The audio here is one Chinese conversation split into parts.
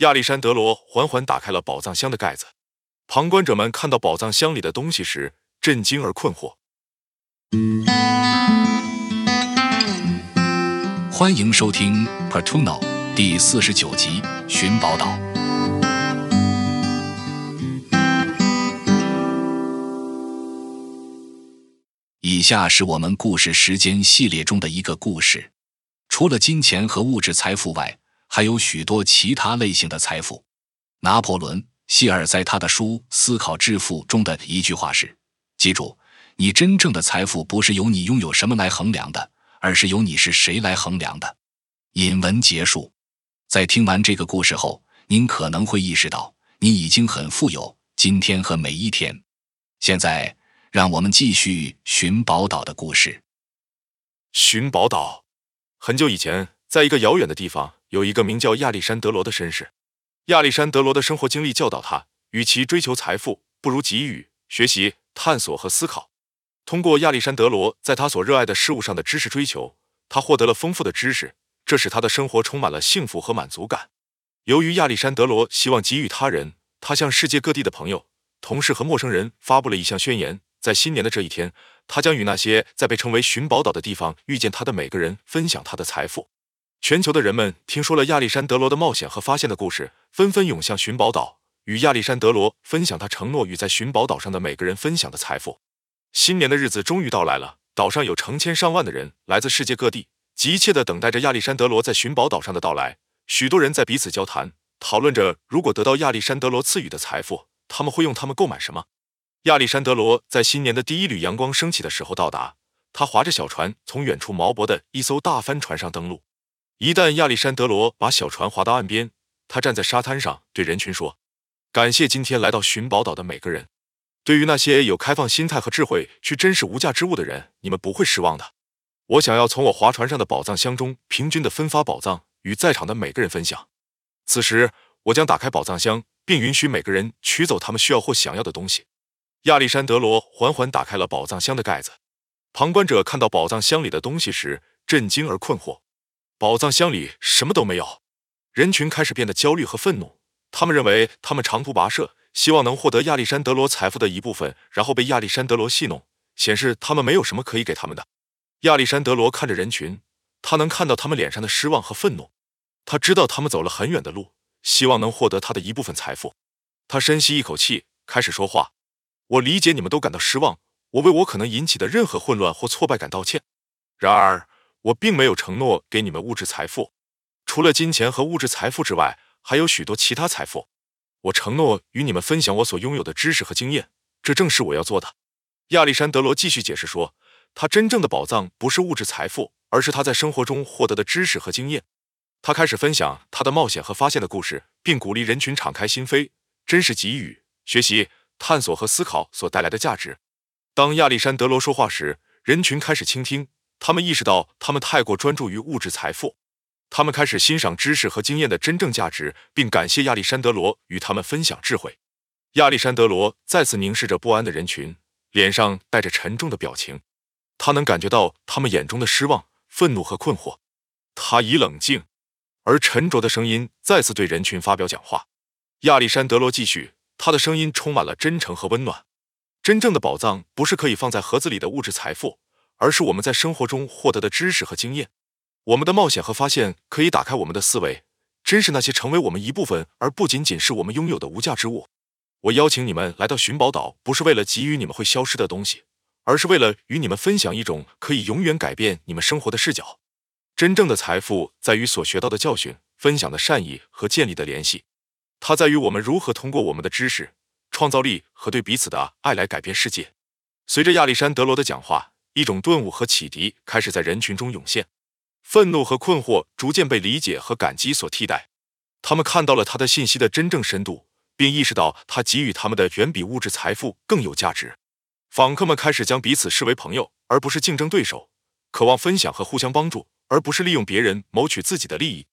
亚历山德罗缓缓打开了宝藏箱的盖子，旁观者们看到宝藏箱里的东西时，震惊而困惑。欢迎收听《Pertuno》第四十九集《寻宝岛》。以下是我们故事时间系列中的一个故事。除了金钱和物质财富外，还有许多其他类型的财富。拿破仑·希尔在他的书《思考致富》中的一句话是：“记住，你真正的财富不是由你拥有什么来衡量的，而是由你是谁来衡量的。”引文结束。在听完这个故事后，您可能会意识到，你已经很富有，今天和每一天。现在，让我们继续寻宝岛的故事。寻宝岛，很久以前，在一个遥远的地方。有一个名叫亚历山德罗的绅士，亚历山德罗的生活经历教导他，与其追求财富，不如给予、学习、探索和思考。通过亚历山德罗在他所热爱的事物上的知识追求，他获得了丰富的知识，这使他的生活充满了幸福和满足感。由于亚历山德罗希望给予他人，他向世界各地的朋友、同事和陌生人发布了一项宣言：在新年的这一天，他将与那些在被称为寻宝岛的地方遇见他的每个人分享他的财富。全球的人们听说了亚历山德罗的冒险和发现的故事，纷纷涌向寻宝岛，与亚历山德罗分享他承诺与在寻宝岛上的每个人分享的财富。新年的日子终于到来了，岛上有成千上万的人来自世界各地，急切地等待着亚历山德罗在寻宝岛上的到来。许多人在彼此交谈，讨论着如果得到亚历山德罗赐予的财富，他们会用它们购买什么。亚历山德罗在新年的第一缕阳光升起的时候到达，他划着小船从远处锚泊的一艘大帆船上登陆。一旦亚历山德罗把小船划到岸边，他站在沙滩上对人群说：“感谢今天来到寻宝岛的每个人。对于那些有开放心态和智慧去珍视无价之物的人，你们不会失望的。我想要从我划船上的宝藏箱中平均的分发宝藏，与在场的每个人分享。此时，我将打开宝藏箱，并允许每个人取走他们需要或想要的东西。”亚历山德罗缓缓打开了宝藏箱的盖子，旁观者看到宝藏箱里的东西时，震惊而困惑。宝藏箱里什么都没有，人群开始变得焦虑和愤怒。他们认为他们长途跋涉，希望能获得亚历山德罗财富的一部分，然后被亚历山德罗戏弄，显示他们没有什么可以给他们的。亚历山德罗看着人群，他能看到他们脸上的失望和愤怒。他知道他们走了很远的路，希望能获得他的一部分财富。他深吸一口气，开始说话：“我理解你们都感到失望，我为我可能引起的任何混乱或挫败感道歉。然而。”我并没有承诺给你们物质财富，除了金钱和物质财富之外，还有许多其他财富。我承诺与你们分享我所拥有的知识和经验，这正是我要做的。亚历山德罗继续解释说，他真正的宝藏不是物质财富，而是他在生活中获得的知识和经验。他开始分享他的冒险和发现的故事，并鼓励人群敞开心扉，真实给予、学习、探索和思考所带来的价值。当亚历山德罗说话时，人群开始倾听。他们意识到，他们太过专注于物质财富，他们开始欣赏知识和经验的真正价值，并感谢亚历山德罗与他们分享智慧。亚历山德罗再次凝视着不安的人群，脸上带着沉重的表情。他能感觉到他们眼中的失望、愤怒和困惑。他以冷静而沉着的声音再次对人群发表讲话。亚历山德罗继续，他的声音充满了真诚和温暖。真正的宝藏不是可以放在盒子里的物质财富。而是我们在生活中获得的知识和经验，我们的冒险和发现可以打开我们的思维，珍视那些成为我们一部分而不仅仅是我们拥有的无价之物。我邀请你们来到寻宝岛，不是为了给予你们会消失的东西，而是为了与你们分享一种可以永远改变你们生活的视角。真正的财富在于所学到的教训、分享的善意和建立的联系，它在于我们如何通过我们的知识、创造力和对彼此的爱来改变世界。随着亚历山德罗的讲话。一种顿悟和启迪开始在人群中涌现，愤怒和困惑逐渐被理解和感激所替代。他们看到了他的信息的真正深度，并意识到他给予他们的远比物质财富更有价值。访客们开始将彼此视为朋友，而不是竞争对手，渴望分享和互相帮助，而不是利用别人谋取自己的利益。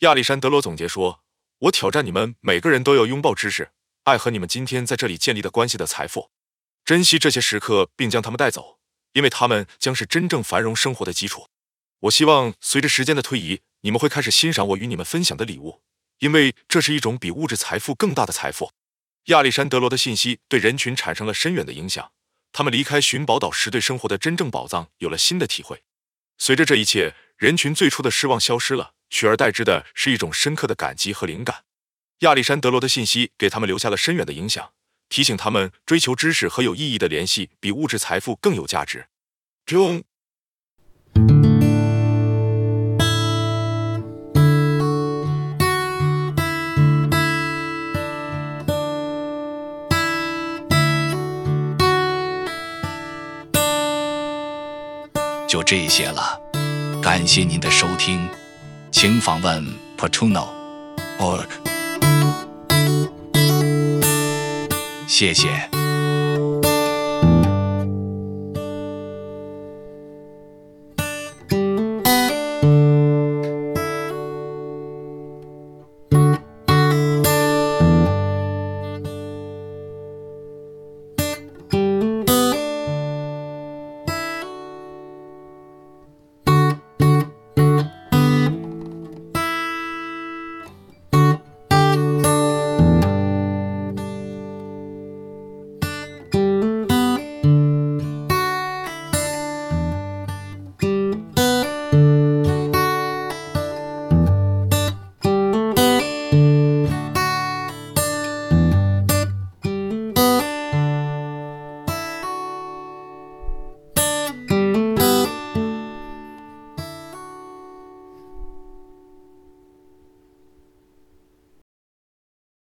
亚历山德罗总结说：“我挑战你们每个人都要拥抱知识、爱和你们今天在这里建立的关系的财富，珍惜这些时刻，并将他们带走。”因为他们将是真正繁荣生活的基础。我希望随着时间的推移，你们会开始欣赏我与你们分享的礼物，因为这是一种比物质财富更大的财富。亚历山德罗的信息对人群产生了深远的影响，他们离开寻宝岛时，对生活的真正宝藏有了新的体会。随着这一切，人群最初的失望消失了，取而代之的是一种深刻的感激和灵感。亚历山德罗的信息给他们留下了深远的影响，提醒他们追求知识和有意义的联系比物质财富更有价值。中。就这些了，感谢您的收听，请访问 Portuno 谢谢。